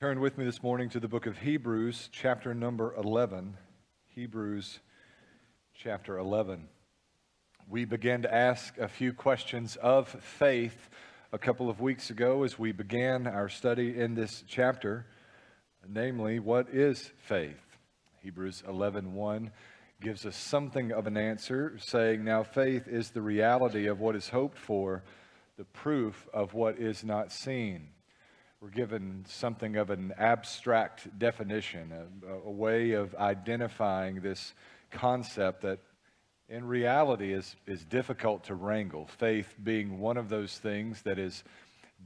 Turn with me this morning to the book of Hebrews, chapter number 11. Hebrews, chapter 11. We began to ask a few questions of faith a couple of weeks ago as we began our study in this chapter, namely, what is faith? Hebrews 11:1 gives us something of an answer, saying, Now faith is the reality of what is hoped for, the proof of what is not seen we're given something of an abstract definition, a, a, way of identifying this concept that in reality is, is difficult to wrangle. Faith being one of those things that is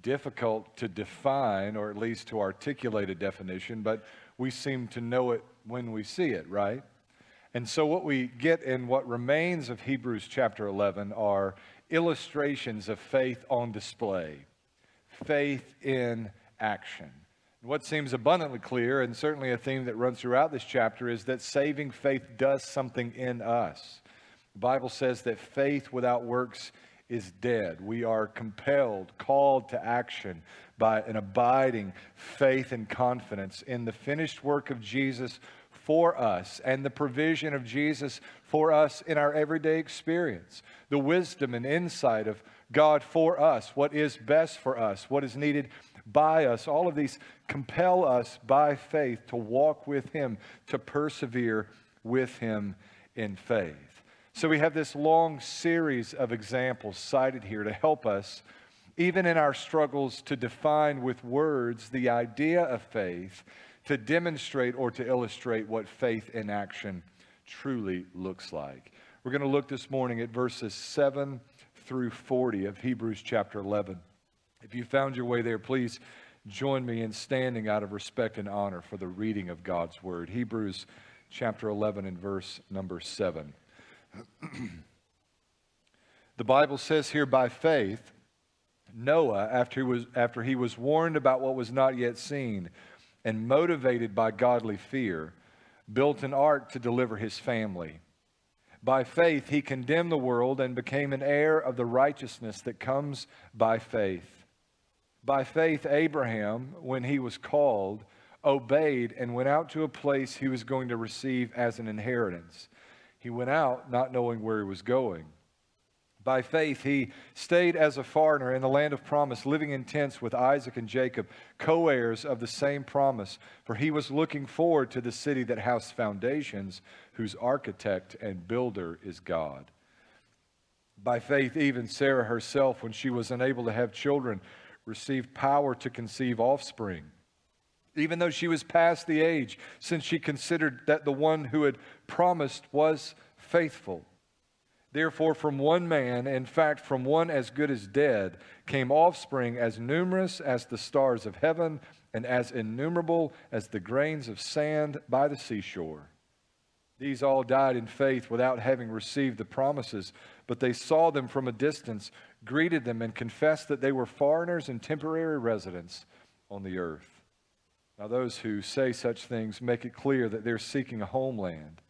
difficult to define or at least to articulate a definition, but we seem to know it when we see it, right? And so, what we get in what remains of Hebrews chapter 11 are illustrations of faith on display, faith in action. What seems abundantly clear, and certainly a theme that runs throughout this chapter, is that saving faith does something in us. The Bible says that faith without works is dead. We are compelled, called to action by an abiding faith and confidence in the finished work of Jesus for us and the provision of Jesus for us in our everyday experience. The wisdom and insight of God for us, what is best for us, what is needed by us. All of these compel us by faith to walk with Him, to persevere with Him in faith. So we have this long series of examples cited here to help us, even in our struggles, to define with words the idea of faith, to demonstrate or to illustrate what faith in action truly looks like. We're going to look this morning at verses 7 through 40 of Hebrews chapter 11. If you found your way there, please join me in standing out of respect and honor for the reading of God's word. Hebrews chapter 11 and verse number 7. the Bible says here by faith, Noah, after he, was, after he was warned about what was not yet seen and motivated by godly fear, built an ark to deliver his family. By faith, he condemned the world and became an heir of the righteousness that comes by faith. By faith, Abraham, when he was called, obeyed and went out to a place he was going to receive as an inheritance. He went out not knowing where he was going. By faith, he stayed as a foreigner in the land of promise, living in tents with Isaac and Jacob, co heirs of the same promise, for he was looking forward to the city that has foundations, whose architect and builder is God. By faith, even Sarah herself, when she was unable to have children, received power to conceive offspring, even though she was past the age, since she considered that the one who had promised was faithful. Therefore, from one man, in fact, from one as good as dead, came offspring as numerous as the stars of heaven and as innumerable as the grains of sand by the seashore. These all died in faith without having received the promises, but they saw them from a distance greeted them and confessed that they were foreigners and temporary residents on the earth. Now, those who say such things make it clear that they're seeking a homeland.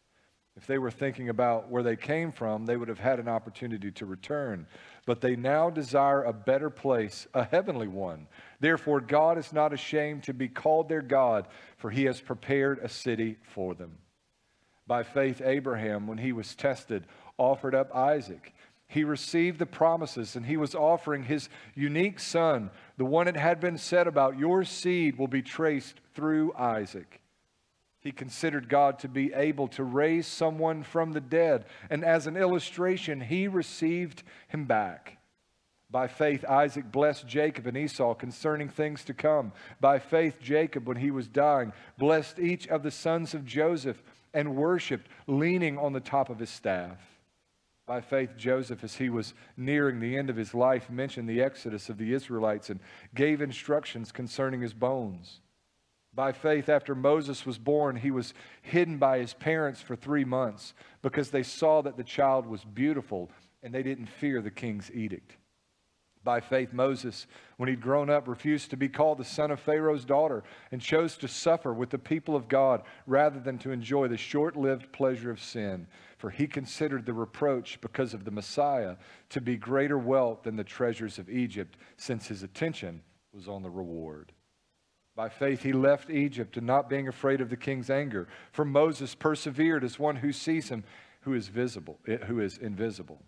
If they were thinking about where they came from, they would have had an opportunity to return. But they now desire a better place, a heavenly one. Therefore, God is not ashamed to be called their God, for he has prepared a city for them. By faith, Abraham, when he was tested, offered up Isaac he received the promises and he was offering his unique son, the one it had been said about, Your seed will be traced through Isaac. He considered God to be able to raise someone from the dead, and as an illustration, he received him back. By faith, Isaac blessed Jacob and Esau concerning things to come. By faith, Jacob, when he was dying, blessed each of the sons of Joseph and worshiped, leaning on the top of his staff. By faith, Joseph, as he was nearing the end of his life, mentioned the exodus of the Israelites and gave instructions concerning his bones. By faith, after Moses was born, he was hidden by his parents for three months because they saw that the child was beautiful and they didn't fear the king's edict. By faith, Moses, when he'd grown up, refused to be called the son of Pharaoh's daughter and chose to suffer with the people of God rather than to enjoy the short lived pleasure of sin for he considered the reproach because of the Messiah to be greater wealth than the treasures of Egypt, since his attention was on the reward. By faith, he left Egypt and not being afraid of the king's anger. For Moses persevered as one who sees him who is visible, eh, who is invisible.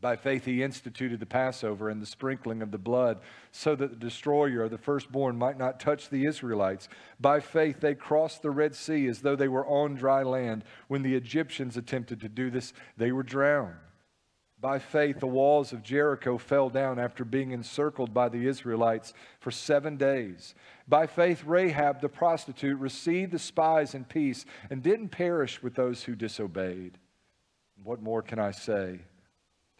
By faith, he instituted the Passover and the sprinkling of the blood so that the destroyer of the firstborn might not touch the Israelites. By faith, they crossed the Red Sea as though they were on dry land. When the Egyptians attempted to do this, they were drowned. By faith, the walls of Jericho fell down after being encircled by the Israelites for seven days. By faith, Rahab the prostitute received the spies in peace and didn't perish with those who disobeyed. What more can I say?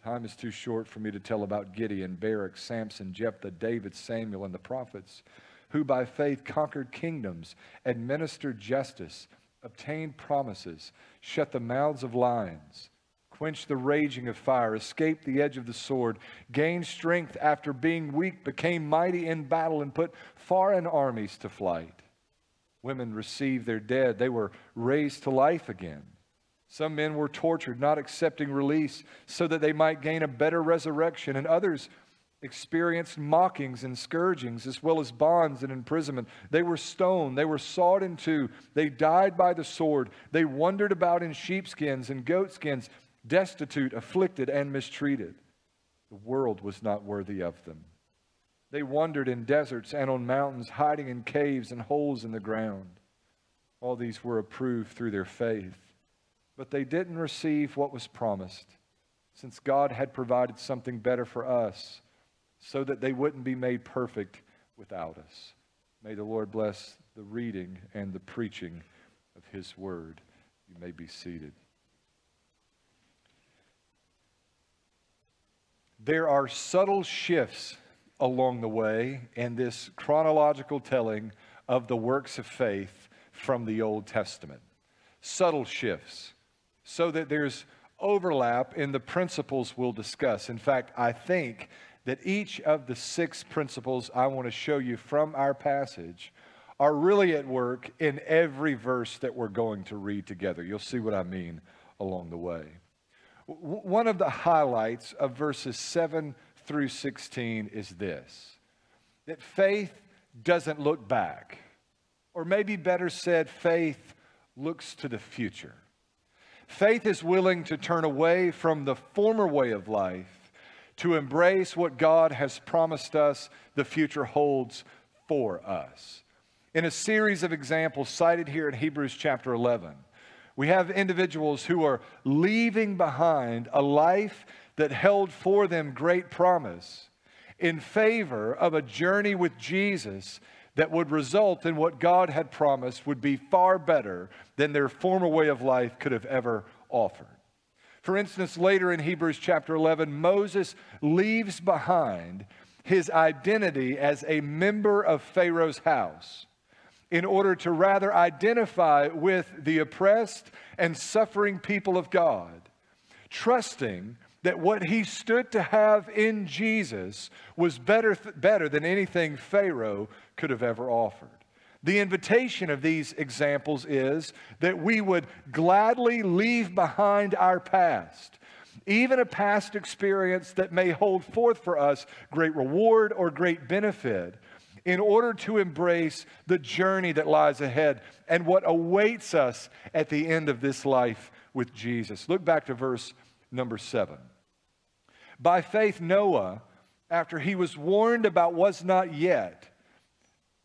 Time is too short for me to tell about Gideon, Barak, Samson, Jephthah, David, Samuel, and the prophets, who by faith conquered kingdoms, administered justice, obtained promises, shut the mouths of lions quenched the raging of fire, escaped the edge of the sword, gained strength after being weak, became mighty in battle, and put foreign armies to flight. Women received their dead, they were raised to life again. Some men were tortured, not accepting release, so that they might gain a better resurrection, and others experienced mockings and scourgings, as well as bonds and imprisonment. They were stoned, they were sawed in two, they died by the sword, they wandered about in sheepskins and goatskins destitute, afflicted, and mistreated. The world was not worthy of them. They wandered in deserts and on mountains, hiding in caves and holes in the ground. All these were approved through their faith. But they didn't receive what was promised, since God had provided something better for us, so that they wouldn't be made perfect without us. May the Lord bless the reading and the preaching of His word. You may be seated. There are subtle shifts along the way in this chronological telling of the works of faith from the Old Testament. Subtle shifts, so that there's overlap in the principles we'll discuss. In fact, I think that each of the six principles I want to show you from our passage are really at work in every verse that we're going to read together. You'll see what I mean along the way. One of the highlights of verses 7 through 16 is this that faith doesn't look back. Or maybe better said, faith looks to the future. Faith is willing to turn away from the former way of life to embrace what God has promised us the future holds for us. In a series of examples cited here in Hebrews chapter 11, we have individuals who are leaving behind a life that held for them great promise in favor of a journey with Jesus that would result in what God had promised would be far better than their former way of life could have ever offered. For instance, later in Hebrews chapter 11, Moses leaves behind his identity as a member of Pharaoh's house in order to rather identify with the oppressed and suffering people of God, trusting that what he stood to have in Jesus was better, better than anything Pharaoh could have ever offered. The invitation of these examples is that we would gladly leave behind our past, even a past experience that may hold forth for us great reward or great benefit, in order to embrace the journey that lies ahead and what awaits us at the end of this life with Jesus. Look back to verse number seven. By faith, Noah, after he was warned about what's not yet,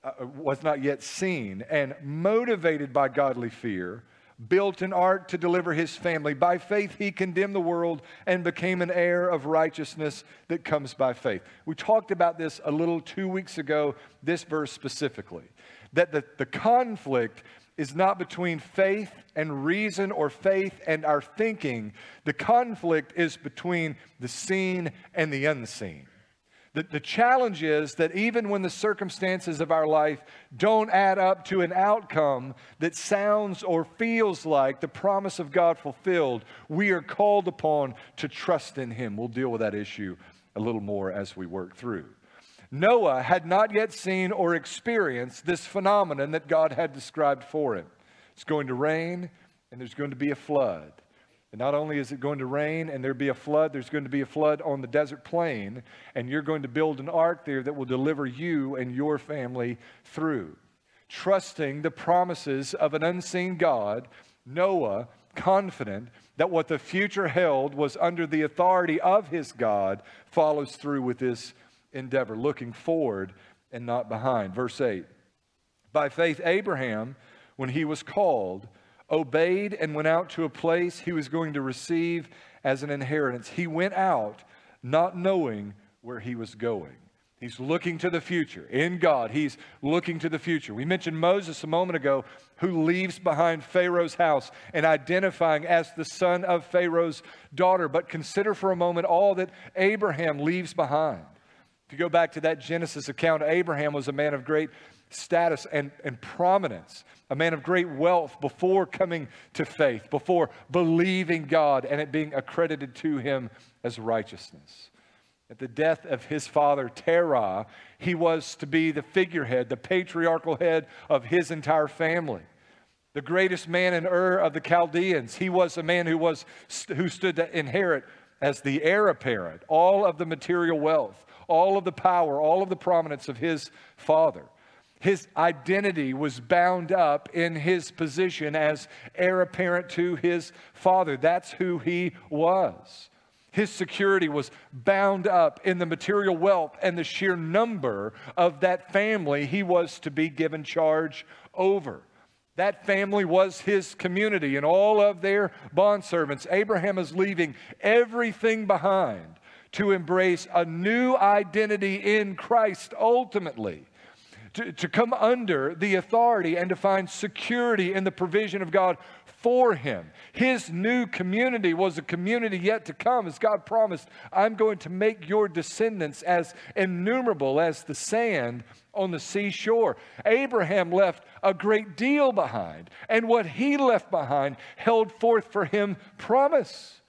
uh, was not yet seen, and motivated by godly fear, built an ark to deliver his family. By faith, he condemned the world and became an heir of righteousness that comes by faith. We talked about this a little two weeks ago, this verse specifically, that the, the conflict is not between faith and reason or faith and our thinking. The conflict is between the seen and the unseen. The, the challenge is that even when the circumstances of our life don't add up to an outcome that sounds or feels like the promise of God fulfilled, we are called upon to trust in Him. We'll deal with that issue a little more as we work through. Noah had not yet seen or experienced this phenomenon that God had described for him. It's going to rain and there's going to be a flood. And not only is it going to rain and there be a flood, there's going to be a flood on the desert plain, and you're going to build an ark there that will deliver you and your family through. Trusting the promises of an unseen God, Noah, confident that what the future held was under the authority of his God, follows through with this endeavor, looking forward and not behind. Verse 8 By faith, Abraham, when he was called, obeyed and went out to a place he was going to receive as an inheritance. He went out not knowing where he was going. He's looking to the future. In God, he's looking to the future. We mentioned Moses a moment ago, who leaves behind Pharaoh's house and identifying as the son of Pharaoh's daughter. But consider for a moment all that Abraham leaves behind. If you go back to that Genesis account, Abraham was a man of great status and, and prominence, a man of great wealth before coming to faith, before believing God and it being accredited to him as righteousness. At the death of his father, Terah, he was to be the figurehead, the patriarchal head of his entire family. The greatest man in Ur of the Chaldeans, he was a man who, was, who stood to inherit as the heir apparent all of the material wealth, all of the power, all of the prominence of his father. His identity was bound up in his position as heir apparent to his father. That's who he was. His security was bound up in the material wealth and the sheer number of that family he was to be given charge over. That family was his community and all of their bondservants. Abraham is leaving everything behind to embrace a new identity in Christ ultimately to, to come under the authority and to find security in the provision of God for him. His new community was a community yet to come, as God promised, I'm going to make your descendants as innumerable as the sand on the seashore. Abraham left a great deal behind, and what he left behind held forth for him promise.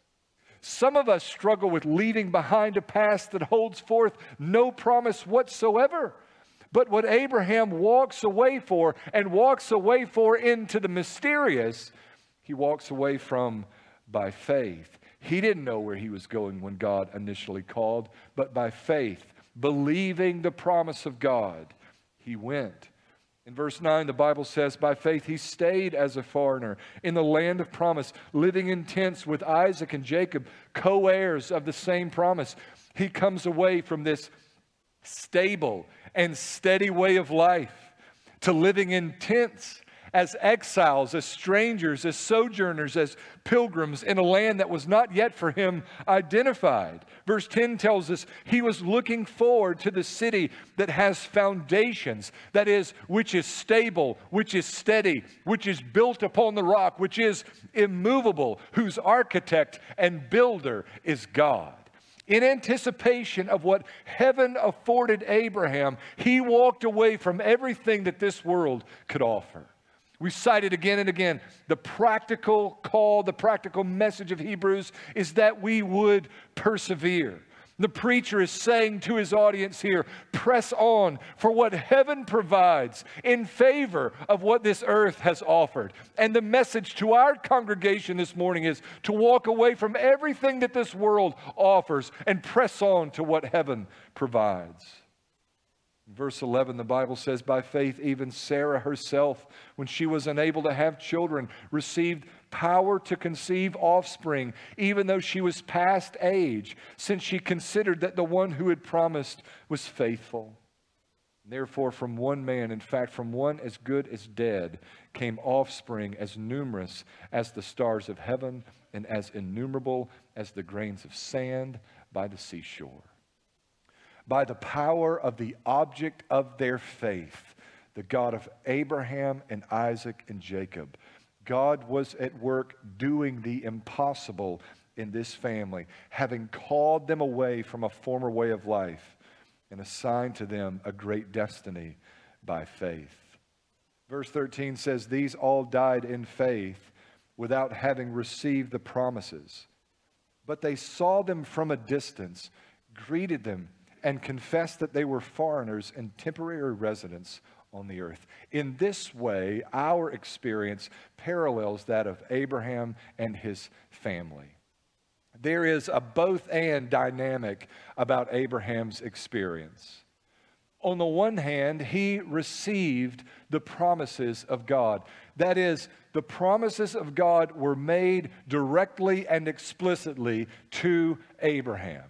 Some of us struggle with leaving behind a past that holds forth no promise whatsoever. But what Abraham walks away for and walks away for into the mysterious, he walks away from by faith. He didn't know where he was going when God initially called, but by faith, believing the promise of God, he went. In verse 9, the Bible says, By faith he stayed as a foreigner in the land of promise, living in tents with Isaac and Jacob, co heirs of the same promise. He comes away from this stable and steady way of life to living in tents as exiles, as strangers, as sojourners, as pilgrims in a land that was not yet for him identified. Verse 10 tells us he was looking forward to the city that has foundations, that is, which is stable, which is steady, which is built upon the rock, which is immovable, whose architect and builder is God in anticipation of what heaven afforded Abraham, he walked away from everything that this world could offer. We cited again and again the practical call, the practical message of Hebrews is that we would persevere. The preacher is saying to his audience here press on for what heaven provides in favor of what this earth has offered. And the message to our congregation this morning is to walk away from everything that this world offers and press on to what heaven provides. Verse 11, the Bible says, By faith, even Sarah herself, when she was unable to have children, received power to conceive offspring, even though she was past age, since she considered that the one who had promised was faithful. Therefore, from one man, in fact, from one as good as dead, came offspring as numerous as the stars of heaven and as innumerable as the grains of sand by the seashore by the power of the object of their faith, the God of Abraham and Isaac and Jacob. God was at work doing the impossible in this family, having called them away from a former way of life and assigned to them a great destiny by faith. Verse 13 says, These all died in faith without having received the promises. But they saw them from a distance, greeted them, and confessed that they were foreigners and temporary residents on the earth. In this way, our experience parallels that of Abraham and his family. There is a both and dynamic about Abraham's experience. On the one hand, he received the promises of God. That is, the promises of God were made directly and explicitly to Abraham.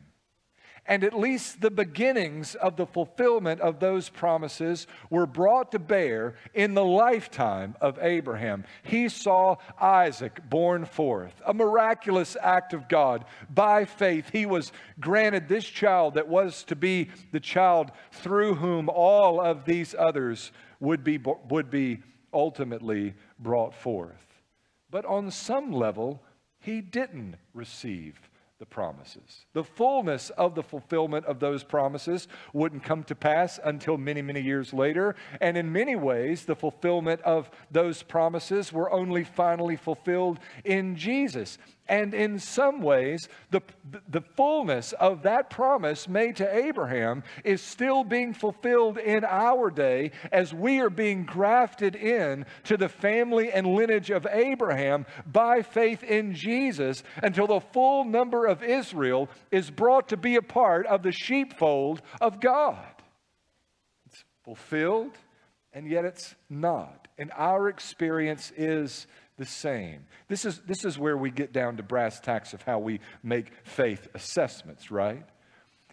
And at least the beginnings of the fulfillment of those promises were brought to bear in the lifetime of Abraham. He saw Isaac born forth, a miraculous act of God. By faith, he was granted this child that was to be the child through whom all of these others would be, would be ultimately brought forth. But on some level, he didn't receive the promises. The fullness of the fulfillment of those promises wouldn't come to pass until many, many years later. And in many ways, the fulfillment of those promises were only finally fulfilled in Jesus. And in some ways, the, the fullness of that promise made to Abraham is still being fulfilled in our day as we are being grafted in to the family and lineage of Abraham by faith in Jesus until the full number of Israel is brought to be a part of the sheepfold of God. It's fulfilled, and yet it's not. And our experience is the same. This is, this is where we get down to brass tacks of how we make faith assessments, right?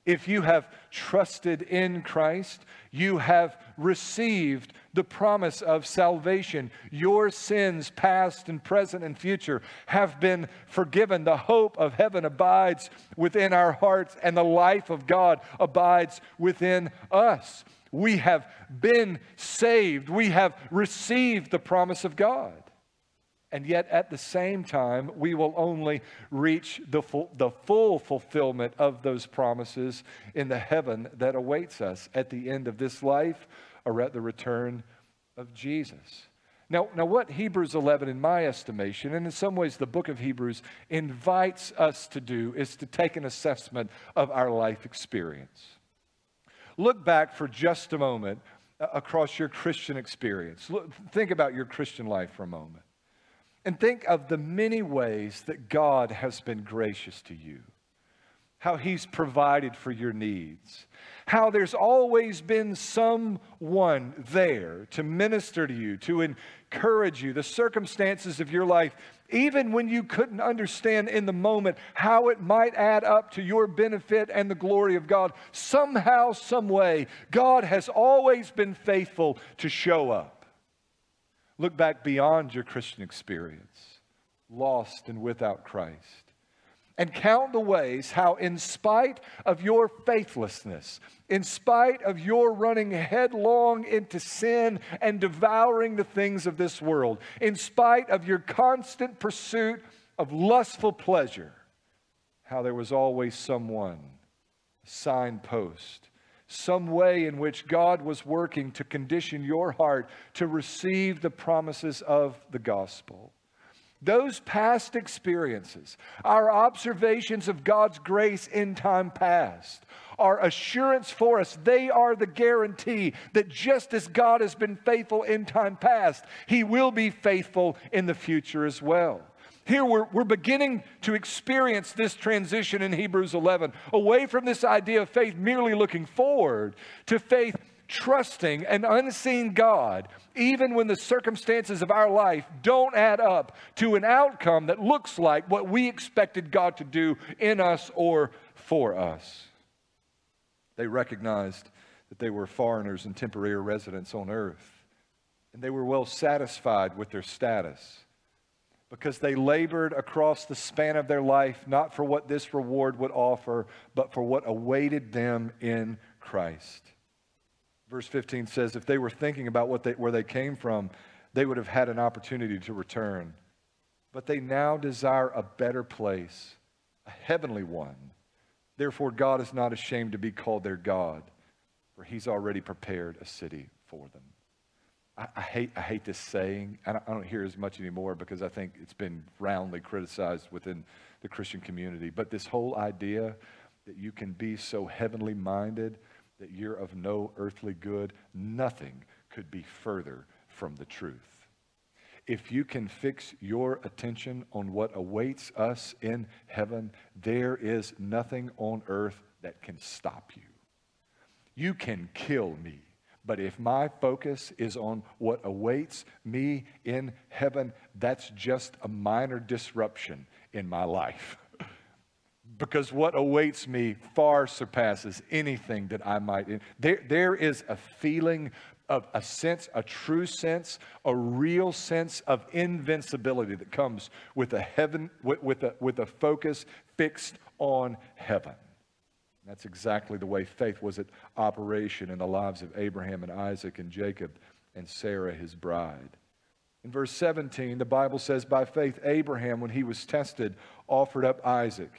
If you have trusted in Christ, you have received the promise of salvation. Your sins, past and present and future, have been forgiven. The hope of heaven abides within our hearts, and the life of God abides within us. We have been saved, we have received the promise of God. And yet, at the same time, we will only reach the full, the full fulfillment of those promises in the heaven that awaits us at the end of this life or at the return of Jesus. Now, now, what Hebrews 11, in my estimation, and in some ways the book of Hebrews invites us to do, is to take an assessment of our life experience. Look back for just a moment uh, across your Christian experience. Look, think about your Christian life for a moment. And think of the many ways that God has been gracious to you, how He's provided for your needs, how there's always been someone there to minister to you, to encourage you, the circumstances of your life, even when you couldn't understand in the moment how it might add up to your benefit and the glory of God. Somehow, some way, God has always been faithful to show up. Look back beyond your Christian experience, lost and without Christ, and count the ways how, in spite of your faithlessness, in spite of your running headlong into sin and devouring the things of this world, in spite of your constant pursuit of lustful pleasure, how there was always someone, signpost, some way in which God was working to condition your heart to receive the promises of the gospel. Those past experiences, our observations of God's grace in time past, are assurance for us. They are the guarantee that just as God has been faithful in time past, He will be faithful in the future as well. Here we're, we're beginning to experience this transition in Hebrews 11 away from this idea of faith merely looking forward to faith trusting an unseen God, even when the circumstances of our life don't add up to an outcome that looks like what we expected God to do in us or for us. They recognized that they were foreigners and temporary residents on earth, and they were well satisfied with their status because they labored across the span of their life, not for what this reward would offer, but for what awaited them in Christ. Verse 15 says, if they were thinking about what they, where they came from, they would have had an opportunity to return. But they now desire a better place, a heavenly one. Therefore, God is not ashamed to be called their God, for he's already prepared a city for them. I, I, hate, I hate this saying. I don't, I don't hear as much anymore because I think it's been roundly criticized within the Christian community. But this whole idea that you can be so heavenly minded that you're of no earthly good, nothing could be further from the truth. If you can fix your attention on what awaits us in heaven, there is nothing on earth that can stop you. You can kill me, but if my focus is on what awaits me in heaven, that's just a minor disruption in my life. because what awaits me far surpasses anything that I might. There, there is a feeling of a sense, a true sense, a real sense of invincibility that comes with a heaven, with, with, a, with a focus fixed on heaven. That's exactly the way faith was at operation in the lives of Abraham and Isaac and Jacob and Sarah, his bride. In verse 17, the Bible says, By faith, Abraham, when he was tested, offered up Isaac.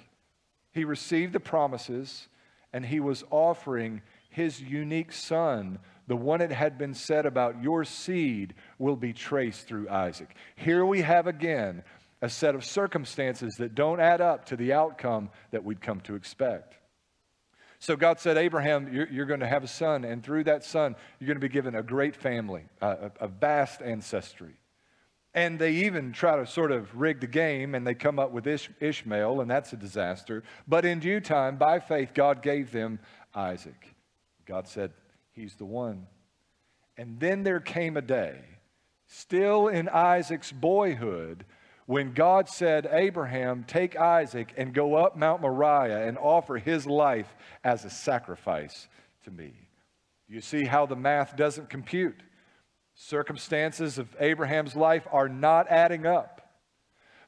He received the promises, and he was offering his unique son, the one it had been said about your seed will be traced through Isaac. Here we have again a set of circumstances that don't add up to the outcome that we'd come to expect. So God said, Abraham, you're, you're, going to have a son, and through that son, you're going to be given a great family, a, a vast ancestry. And they even try to sort of rig the game, and they come up with Ish- Ishmael, and that's a disaster. But in due time, by faith, God gave them Isaac. God said, He's the one. And then there came a day, still in Isaac's boyhood, when God said, Abraham, take Isaac and go up Mount Moriah and offer his life as a sacrifice to me. You see how the math doesn't compute. Circumstances of Abraham's life are not adding up.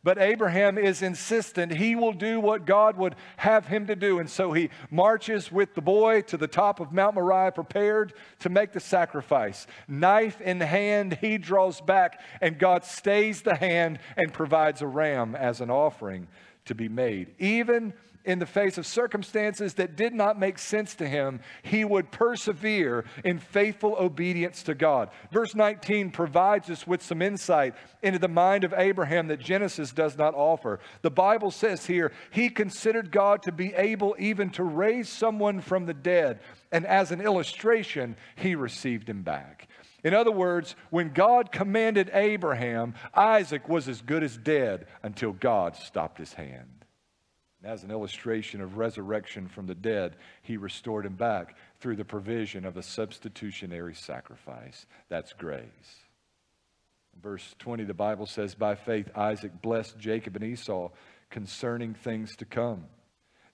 But Abraham is insistent he will do what God would have him to do. And so he marches with the boy to the top of Mount Moriah, prepared to make the sacrifice. Knife in hand, he draws back, and God stays the hand and provides a ram as an offering to be made. Even in the face of circumstances that did not make sense to him, he would persevere in faithful obedience to God. Verse 19 provides us with some insight into the mind of Abraham that Genesis does not offer. The Bible says here, he considered God to be able even to raise someone from the dead, and as an illustration, he received him back. In other words, when God commanded Abraham, Isaac was as good as dead until God stopped his hand. As an illustration of resurrection from the dead, he restored him back through the provision of a substitutionary sacrifice. That's grace. Verse 20, the Bible says, By faith, Isaac blessed Jacob and Esau concerning things to come.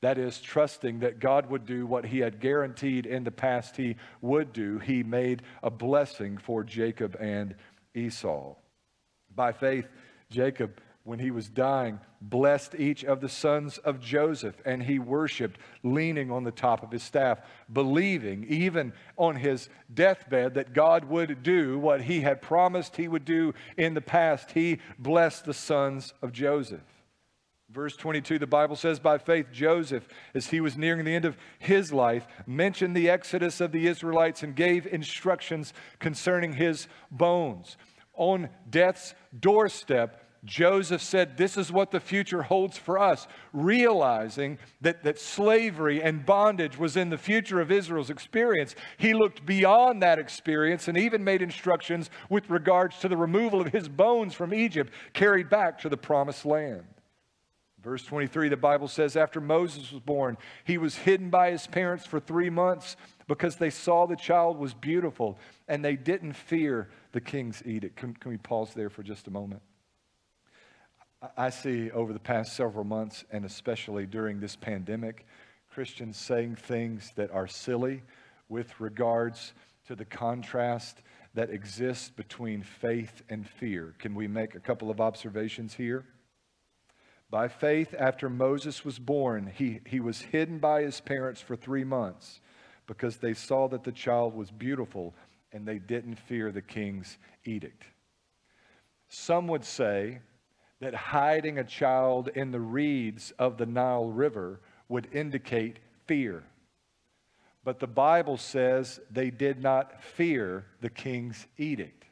That is, trusting that God would do what he had guaranteed in the past he would do. He made a blessing for Jacob and Esau. By faith, Jacob when he was dying, blessed each of the sons of Joseph, and he worshiped, leaning on the top of his staff, believing, even on his deathbed, that God would do what he had promised he would do in the past. He blessed the sons of Joseph. Verse 22, the Bible says, by faith, Joseph, as he was nearing the end of his life, mentioned the exodus of the Israelites and gave instructions concerning his bones. On death's doorstep, Joseph said, This is what the future holds for us, realizing that, that slavery and bondage was in the future of Israel's experience. He looked beyond that experience and even made instructions with regards to the removal of his bones from Egypt, carried back to the promised land. Verse 23, the Bible says, After Moses was born, he was hidden by his parents for three months because they saw the child was beautiful and they didn't fear the king's edict. Can, can we pause there for just a moment? I see over the past several months, and especially during this pandemic, Christians saying things that are silly with regards to the contrast that exists between faith and fear. Can we make a couple of observations here? By faith, after Moses was born, he, he was hidden by his parents for three months because they saw that the child was beautiful and they didn't fear the king's edict. Some would say that hiding a child in the reeds of the Nile River would indicate fear. But the Bible says they did not fear the king's edict.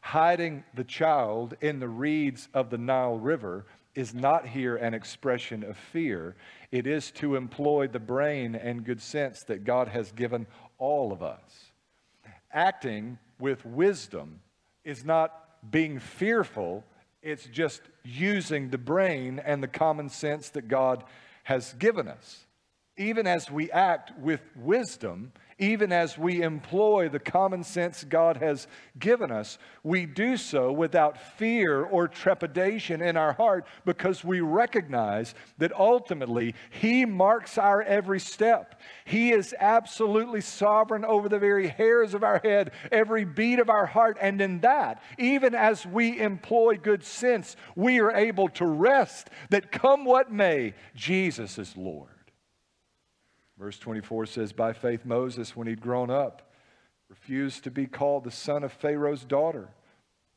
Hiding the child in the reeds of the Nile River is not here an expression of fear. It is to employ the brain and good sense that God has given all of us. Acting with wisdom is not being fearful, it's just using the brain and the common sense that God has given us. Even as we act with wisdom, even as we employ the common sense God has given us, we do so without fear or trepidation in our heart because we recognize that ultimately He marks our every step. He is absolutely sovereign over the very hairs of our head, every beat of our heart. And in that, even as we employ good sense, we are able to rest that come what may, Jesus is Lord. Verse 24 says, By faith, Moses, when he'd grown up, refused to be called the son of Pharaoh's daughter,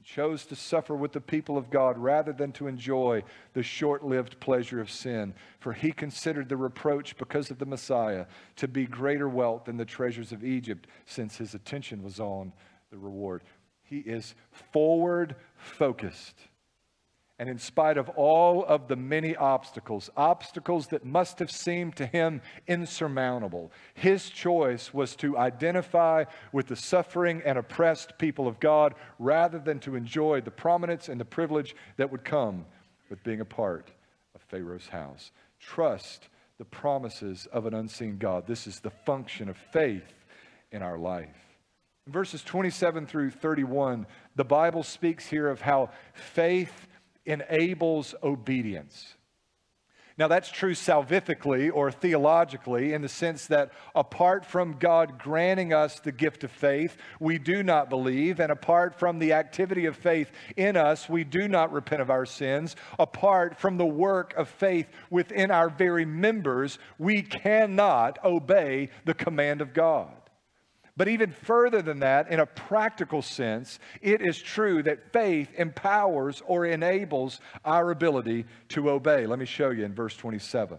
chose to suffer with the people of God rather than to enjoy the short lived pleasure of sin. For he considered the reproach because of the Messiah to be greater wealth than the treasures of Egypt, since his attention was on the reward. He is forward focused. And in spite of all of the many obstacles, obstacles that must have seemed to him insurmountable, his choice was to identify with the suffering and oppressed people of God rather than to enjoy the prominence and the privilege that would come with being a part of Pharaoh's house. Trust the promises of an unseen God. This is the function of faith in our life. In verses 27 through 31, the Bible speaks here of how faith enables obedience. Now, that's true salvifically or theologically in the sense that apart from God granting us the gift of faith, we do not believe. And apart from the activity of faith in us, we do not repent of our sins. Apart from the work of faith within our very members, we cannot obey the command of God. But even further than that, in a practical sense, it is true that faith empowers or enables our ability to obey. Let me show you in verse 27.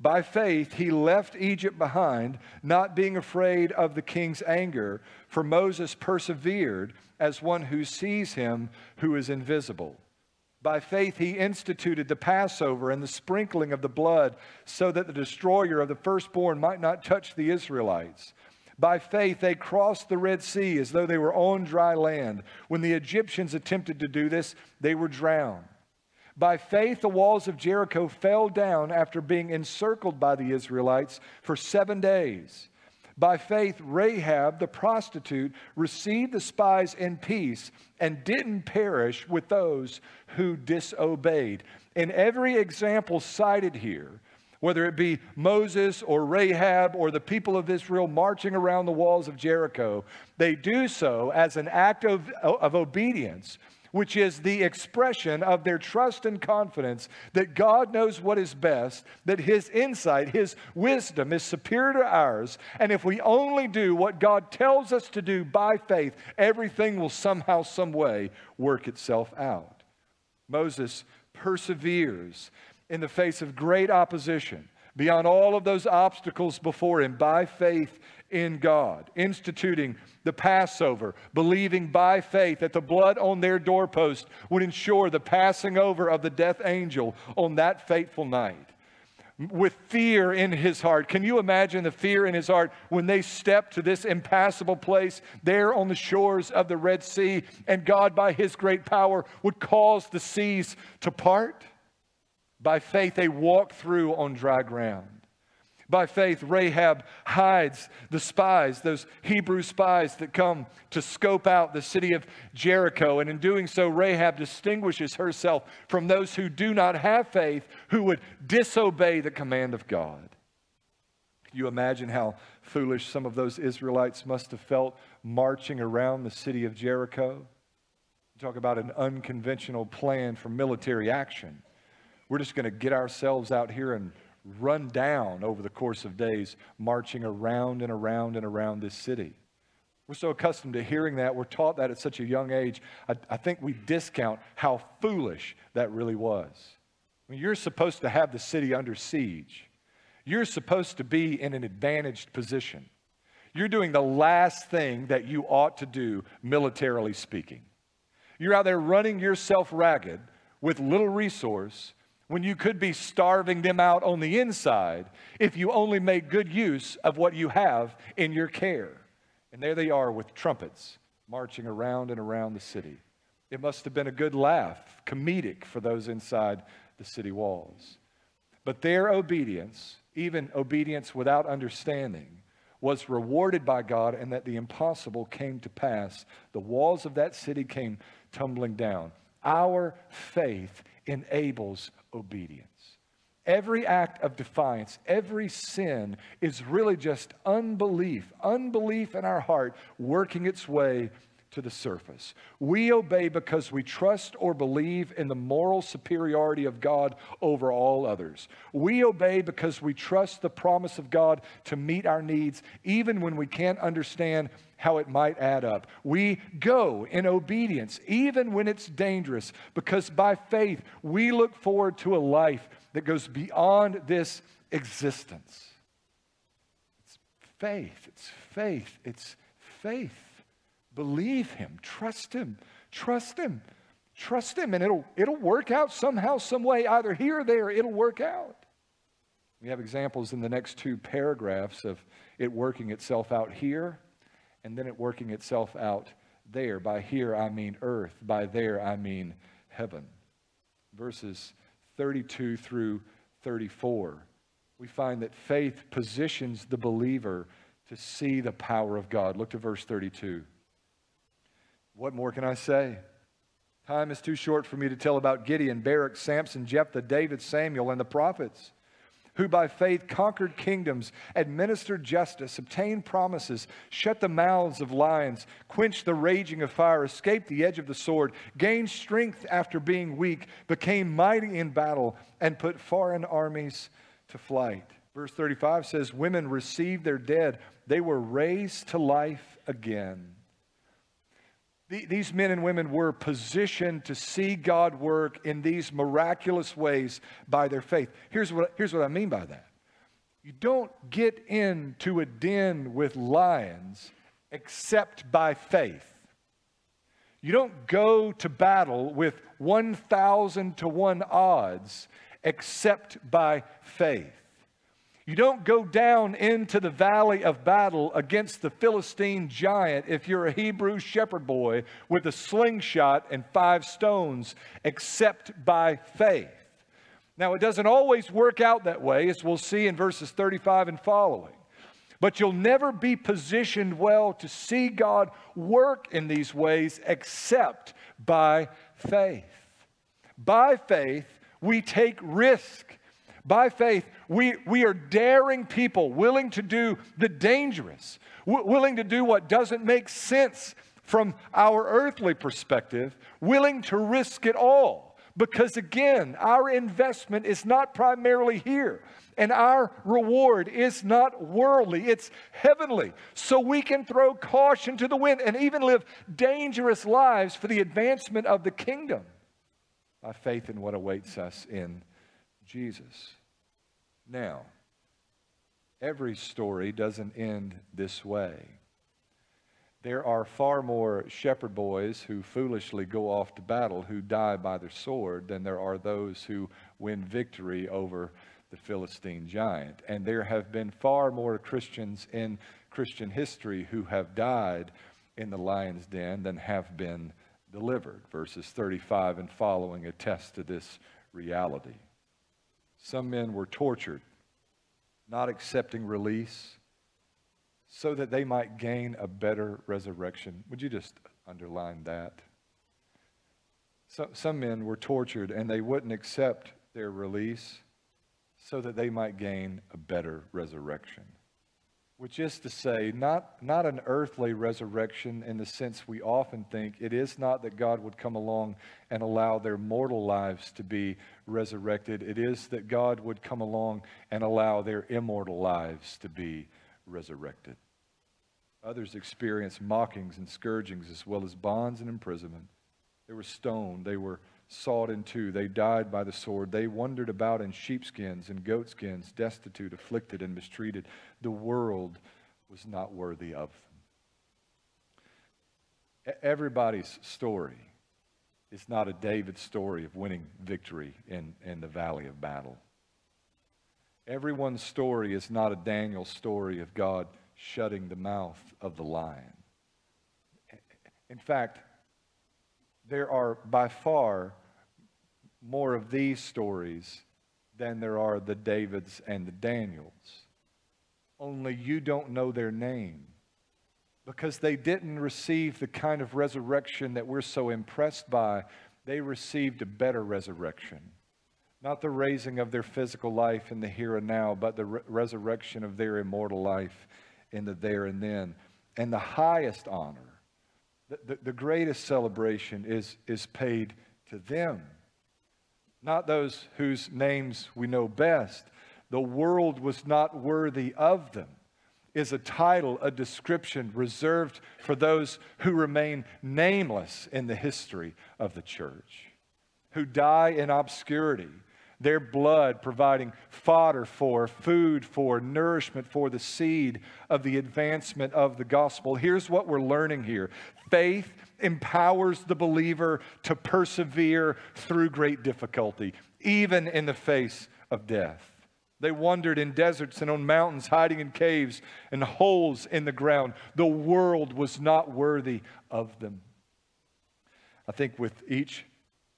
By faith, he left Egypt behind, not being afraid of the king's anger, for Moses persevered as one who sees him who is invisible. By faith, he instituted the Passover and the sprinkling of the blood so that the destroyer of the firstborn might not touch the Israelites. By faith, they crossed the Red Sea as though they were on dry land. When the Egyptians attempted to do this, they were drowned. By faith, the walls of Jericho fell down after being encircled by the Israelites for seven days. By faith, Rahab the prostitute received the spies in peace and didn't perish with those who disobeyed. In every example cited here, whether it be Moses or Rahab or the people of Israel marching around the walls of Jericho, they do so as an act of, of obedience, which is the expression of their trust and confidence that God knows what is best, that His insight, His wisdom is superior to ours. And if we only do what God tells us to do by faith, everything will somehow, some way work itself out. Moses perseveres in the face of great opposition, beyond all of those obstacles before him, by faith in God, instituting the Passover, believing by faith that the blood on their doorpost would ensure the passing over of the death angel on that fateful night. With fear in his heart. Can you imagine the fear in his heart when they stepped to this impassable place there on the shores of the Red Sea and God, by his great power, would cause the seas to part? By faith, they walk through on dry ground. By faith, Rahab hides the spies, those Hebrew spies that come to scope out the city of Jericho. And in doing so, Rahab distinguishes herself from those who do not have faith, who would disobey the command of God. You imagine how foolish some of those Israelites must have felt marching around the city of Jericho? Talk about an unconventional plan for military action. We're just going to get ourselves out here and run down over the course of days, marching around and around and around this city. We're so accustomed to hearing that, we're taught that at such a young age. I, I think we discount how foolish that really was. I mean, you're supposed to have the city under siege, you're supposed to be in an advantaged position. You're doing the last thing that you ought to do, militarily speaking. You're out there running yourself ragged with little resource when you could be starving them out on the inside if you only made good use of what you have in your care. And there they are with trumpets marching around and around the city. It must have been a good laugh, comedic for those inside the city walls. But their obedience, even obedience without understanding, was rewarded by God and that the impossible came to pass. The walls of that city came tumbling down. Our faith enables obedience. Every act of defiance, every sin is really just unbelief, unbelief in our heart working its way to the surface. We obey because we trust or believe in the moral superiority of God over all others. We obey because we trust the promise of God to meet our needs, even when we can't understand how it might add up. We go in obedience, even when it's dangerous, because by faith we look forward to a life that goes beyond this existence. It's faith, it's faith, it's faith. Believe him, trust him, trust him, trust him, and it'll, it'll work out somehow, some way, either here or there, it'll work out. We have examples in the next two paragraphs of it working itself out here and then it working itself out there. By here, I mean earth. By there, I mean heaven. Verses 32 through 34, we find that faith positions the believer to see the power of God. Look to verse 32. What more can I say? Time is too short for me to tell about Gideon, Barak, Samson, Jephthah, David, Samuel, and the prophets, who by faith conquered kingdoms, administered justice, obtained promises, shut the mouths of lions, quenched the raging of fire, escaped the edge of the sword, gained strength after being weak, became mighty in battle, and put foreign armies to flight. Verse 35 says, Women received their dead, they were raised to life again these men and women were positioned to see God work in these miraculous ways by their faith. Here's what, here's what I mean by that you don't get into a den with lions except by faith. You don't go to battle with 1,000 to 1 odds except by faith. You don't go down into the valley of battle against the Philistine giant if you're a Hebrew shepherd boy with a slingshot and five stones, except by faith. Now, it doesn't always work out that way, as we'll see in verses 35 and following. But you'll never be positioned well to see God work in these ways except by faith. By faith, we take risk by faith, we, we are daring people, willing to do the dangerous, w- willing to do what doesn't make sense from our earthly perspective, willing to risk it all. Because again, our investment is not primarily here, and our reward is not worldly, it's heavenly. So we can throw caution to the wind and even live dangerous lives for the advancement of the kingdom by faith in what awaits us in Jesus. Now, every story doesn't end this way. There are far more shepherd boys who foolishly go off to battle who die by the sword than there are those who win victory over the Philistine giant. And there have been far more Christians in Christian history who have died in the lion's den than have been delivered. Verses 35 and following attest to this reality. Some men were tortured, not accepting release, so that they might gain a better resurrection. Would you just underline that? So, some men were tortured and they wouldn't accept their release so that they might gain a better resurrection which is to say, not, not an earthly resurrection in the sense we often think. It is not that God would come along and allow their mortal lives to be resurrected. It is that God would come along and allow their immortal lives to be resurrected. Others experienced mockings and scourgings as well as bonds and imprisonment. They were stoned. They were sawed in two. They died by the sword. They wandered about in sheepskins and goatskins, destitute, afflicted, and mistreated. The world was not worthy of them. Everybody's story is not a David story of winning victory in, in the valley of battle. Everyone's story is not a Daniel story of God shutting the mouth of the lion. In fact, there are by far more of these stories than there are the Davids and the Daniels. Only you don't know their name because they didn't receive the kind of resurrection that we're so impressed by. They received a better resurrection. Not the raising of their physical life in the here and now, but the re- resurrection of their immortal life in the there and then. And the highest honor, the, the, the greatest celebration is, is paid to them not those whose names we know best. The world was not worthy of them is a title, a description reserved for those who remain nameless in the history of the church, who die in obscurity, their blood providing fodder for, food for, nourishment for the seed of the advancement of the gospel. Here's what we're learning here faith empowers the believer to persevere through great difficulty, even in the face of death. They wandered in deserts and on mountains, hiding in caves and holes in the ground. The world was not worthy of them. I think with each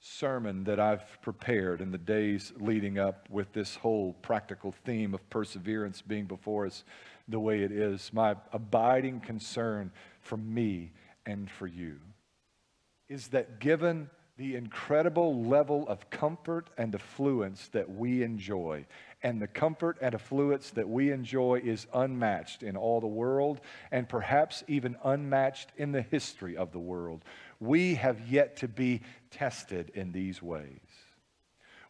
sermon that I've prepared in the days leading up with this whole practical theme of perseverance being before us the way it is, my abiding concern for me and for you is that given the incredible level of comfort and affluence that we enjoy. And the comfort and affluence that we enjoy is unmatched in all the world and perhaps even unmatched in the history of the world. We have yet to be tested in these ways.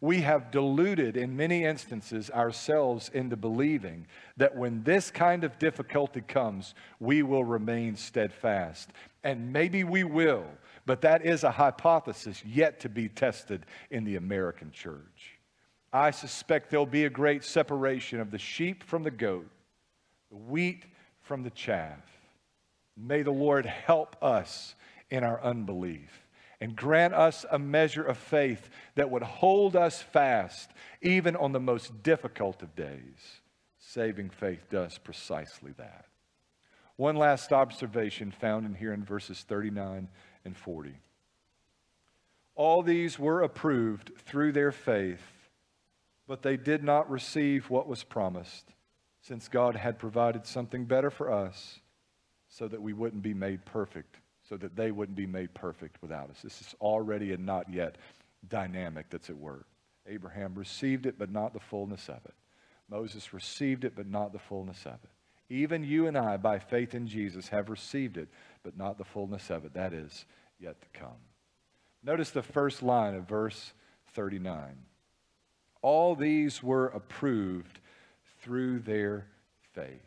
We have deluded in many instances ourselves into believing that when this kind of difficulty comes, we will remain steadfast. And maybe we will but that is a hypothesis yet to be tested in the American church. I suspect there'll be a great separation of the sheep from the goat, the wheat from the chaff. May the Lord help us in our unbelief and grant us a measure of faith that would hold us fast even on the most difficult of days. Saving faith does precisely that. One last observation found in here in verses 39 and 40. All these were approved through their faith, but they did not receive what was promised, since God had provided something better for us so that we wouldn't be made perfect, so that they wouldn't be made perfect without us. This is already a not yet dynamic that's at work. Abraham received it, but not the fullness of it. Moses received it, but not the fullness of it. Even you and I, by faith in Jesus, have received it, but not the fullness of it. That is yet to come. Notice the first line of verse 39. All these were approved through their faith.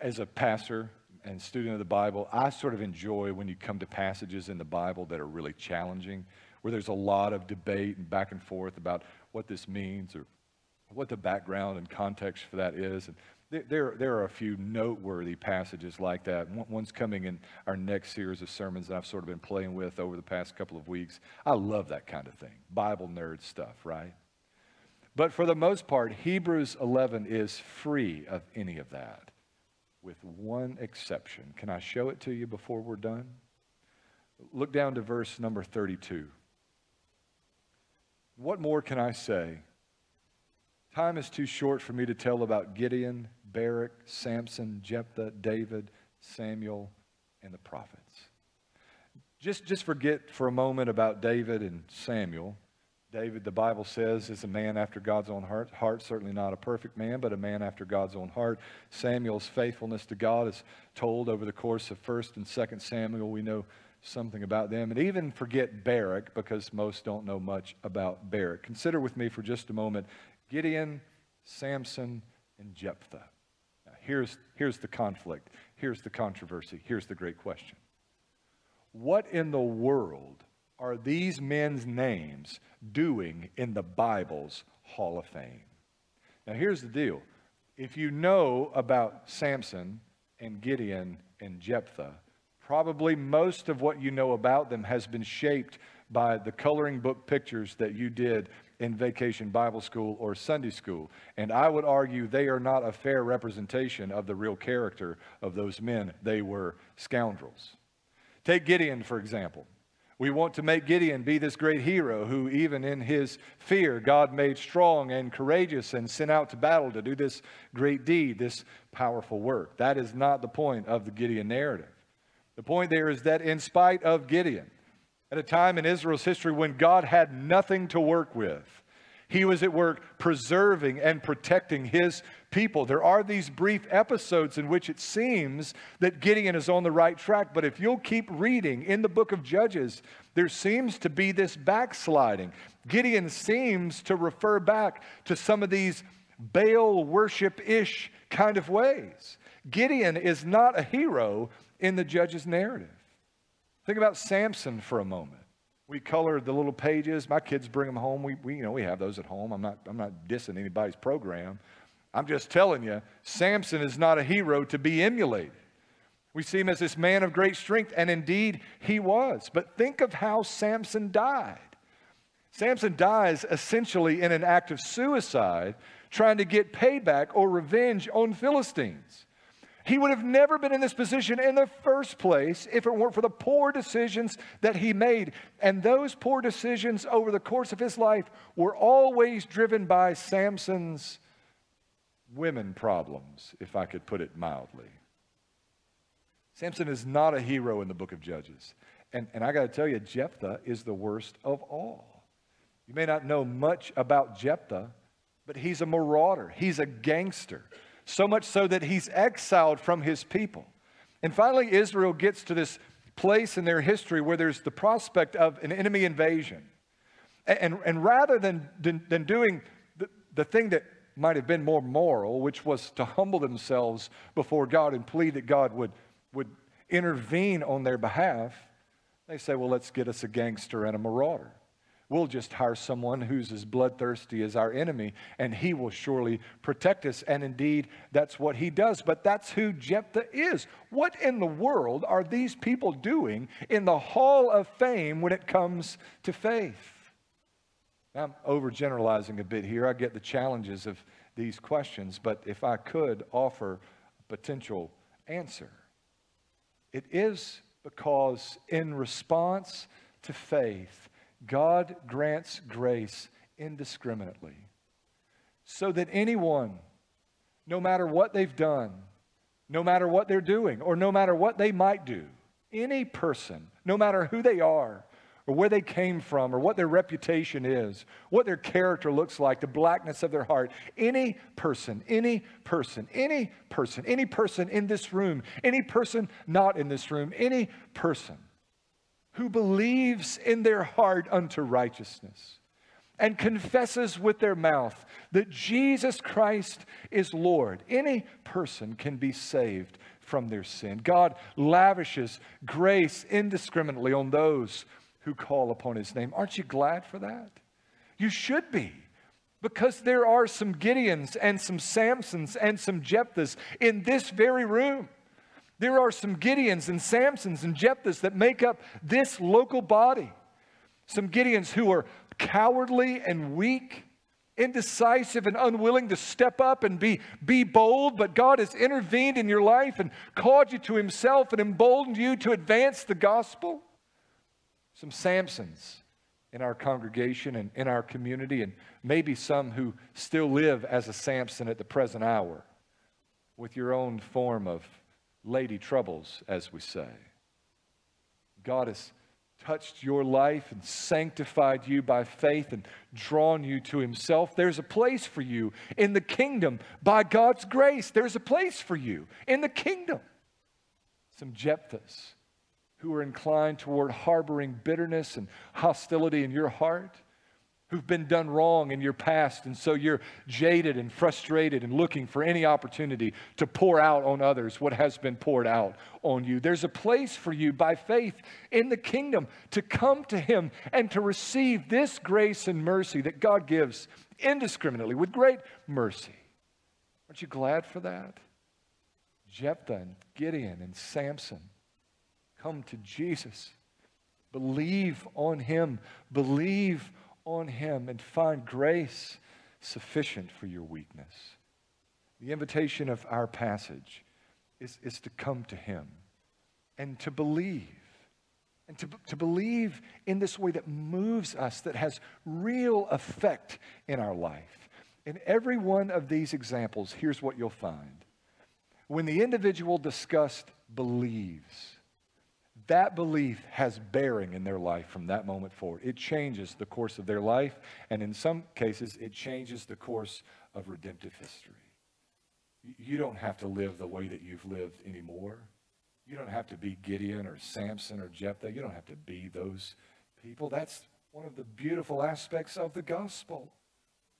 As a pastor and student of the Bible, I sort of enjoy when you come to passages in the Bible that are really challenging, where there's a lot of debate and back and forth about what this means or what the background and context for that is. And there, there are a few noteworthy passages like that. One's coming in our next series of sermons that I've sort of been playing with over the past couple of weeks. I love that kind of thing, Bible nerd stuff, right? But for the most part, Hebrews 11 is free of any of that, with one exception. Can I show it to you before we're done? Look down to verse number 32. What more can I say? Time is too short for me to tell about Gideon, Barak, Samson, Jephthah, David, Samuel, and the prophets. Just, just forget for a moment about David and Samuel. David, the Bible says, is a man after God's own heart. heart. Certainly not a perfect man, but a man after God's own heart. Samuel's faithfulness to God is told over the course of 1st and 2nd Samuel. We know something about them. And even forget Barak, because most don't know much about Barak. Consider with me for just a moment Gideon, Samson, and Jephthah. Now, here's, here's the conflict. Here's the controversy. Here's the great question. What in the world are these men's names doing in the Bible's Hall of Fame? Now, here's the deal. If you know about Samson and Gideon and Jephthah, probably most of what you know about them has been shaped by the coloring book pictures that you did in vacation Bible school or Sunday school. And I would argue they are not a fair representation of the real character of those men. They were scoundrels. Take Gideon, for example. We want to make Gideon be this great hero who, even in his fear, God made strong and courageous and sent out to battle to do this great deed, this powerful work. That is not the point of the Gideon narrative. The point there is that, in spite of Gideon, at a time in Israel's history when God had nothing to work with, he was at work preserving and protecting his people. There are these brief episodes in which it seems that Gideon is on the right track, but if you'll keep reading in the book of Judges, there seems to be this backsliding. Gideon seems to refer back to some of these Baal worship ish kind of ways. Gideon is not a hero in the Judges narrative. Think about Samson for a moment. We colored the little pages. My kids bring them home. We, we, you know, we have those at home. I'm not, I'm not dissing anybody's program. I'm just telling you, Samson is not a hero to be emulated. We see him as this man of great strength, and indeed he was. But think of how Samson died. Samson dies essentially in an act of suicide, trying to get payback or revenge on Philistines. He would have never been in this position in the first place if it weren't for the poor decisions that he made. And those poor decisions over the course of his life were always driven by Samson's women problems, if I could put it mildly. Samson is not a hero in the book of Judges. And, and I got to tell you, Jephthah is the worst of all. You may not know much about Jephthah, but he's a marauder, he's a gangster so much so that he's exiled from his people. And finally, Israel gets to this place in their history where there's the prospect of an enemy invasion. And, and, and rather than, than, than doing the, the thing that might have been more moral, which was to humble themselves before God and plead that God would, would intervene on their behalf, they say, well, let's get us a gangster and a marauder. We'll just hire someone who's as bloodthirsty as our enemy, and he will surely protect us. And indeed, that's what he does. But that's who Jephthah is. What in the world are these people doing in the hall of fame when it comes to faith? I'm overgeneralizing a bit here. I get the challenges of these questions, but if I could offer a potential answer, it is because in response to faith, God grants grace indiscriminately so that anyone, no matter what they've done, no matter what they're doing, or no matter what they might do, any person, no matter who they are, or where they came from, or what their reputation is, what their character looks like, the blackness of their heart, any person, any person, any person, any person in this room, any person not in this room, any person who believes in their heart unto righteousness and confesses with their mouth that Jesus Christ is Lord, any person can be saved from their sin. God lavishes grace indiscriminately on those who call upon his name. Aren't you glad for that? You should be. Because there are some Gideons and some Samsons and some Jephthahs in this very room. There are some Gideons and Samsons and Jephthahs that make up this local body. Some Gideons who are cowardly and weak, indecisive and unwilling to step up and be, be bold, but God has intervened in your life and called you to Himself and emboldened you to advance the gospel. Some Samsons in our congregation and in our community, and maybe some who still live as a Samson at the present hour with your own form of lady troubles, as we say. God has touched your life and sanctified you by faith and drawn you to Himself. There's a place for you in the kingdom by God's grace. There's a place for you in the kingdom. Some Jephthahs who are inclined toward harboring bitterness and hostility in your heart who've been done wrong in your past, and so you're jaded and frustrated and looking for any opportunity to pour out on others what has been poured out on you. There's a place for you by faith in the kingdom to come to Him and to receive this grace and mercy that God gives indiscriminately with great mercy. Aren't you glad for that? Jephthah and Gideon and Samson come to Jesus. Believe on Him. Believe on Him and find grace sufficient for your weakness. The invitation of our passage is, is to come to Him and to believe and to, to believe in this way that moves us, that has real effect in our life. In every one of these examples, here's what you'll find. When the individual discussed believes, that belief has bearing in their life from that moment forward. It changes the course of their life, and in some cases, it changes the course of redemptive history. You don't have to live the way that you've lived anymore. You don't have to be Gideon or Samson or Jephthah. You don't have to be those people. That's one of the beautiful aspects of the gospel.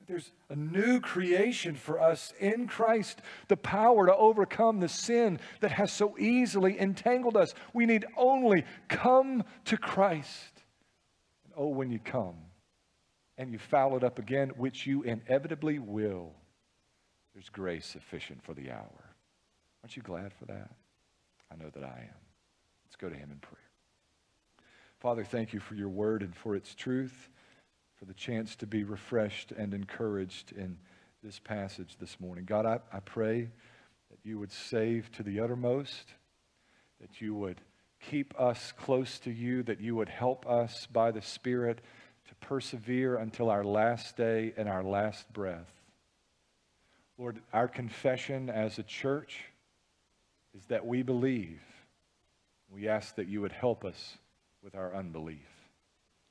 There's a new creation for us in Christ, the power to overcome the sin that has so easily entangled us. We need only come to Christ. And oh, when you come and you foul it up again, which you inevitably will, there's grace sufficient for the hour. Aren't you glad for that? I know that I am. Let's go to Him in prayer. Father, thank you for your word and for its truth, for the chance to be refreshed and encouraged in this passage this morning. God, I, I pray that you would save to the uttermost, that you would keep us close to you, that you would help us by the Spirit to persevere until our last day and our last breath. Lord, our confession as a church is that we believe. We ask that you would help us with our unbelief.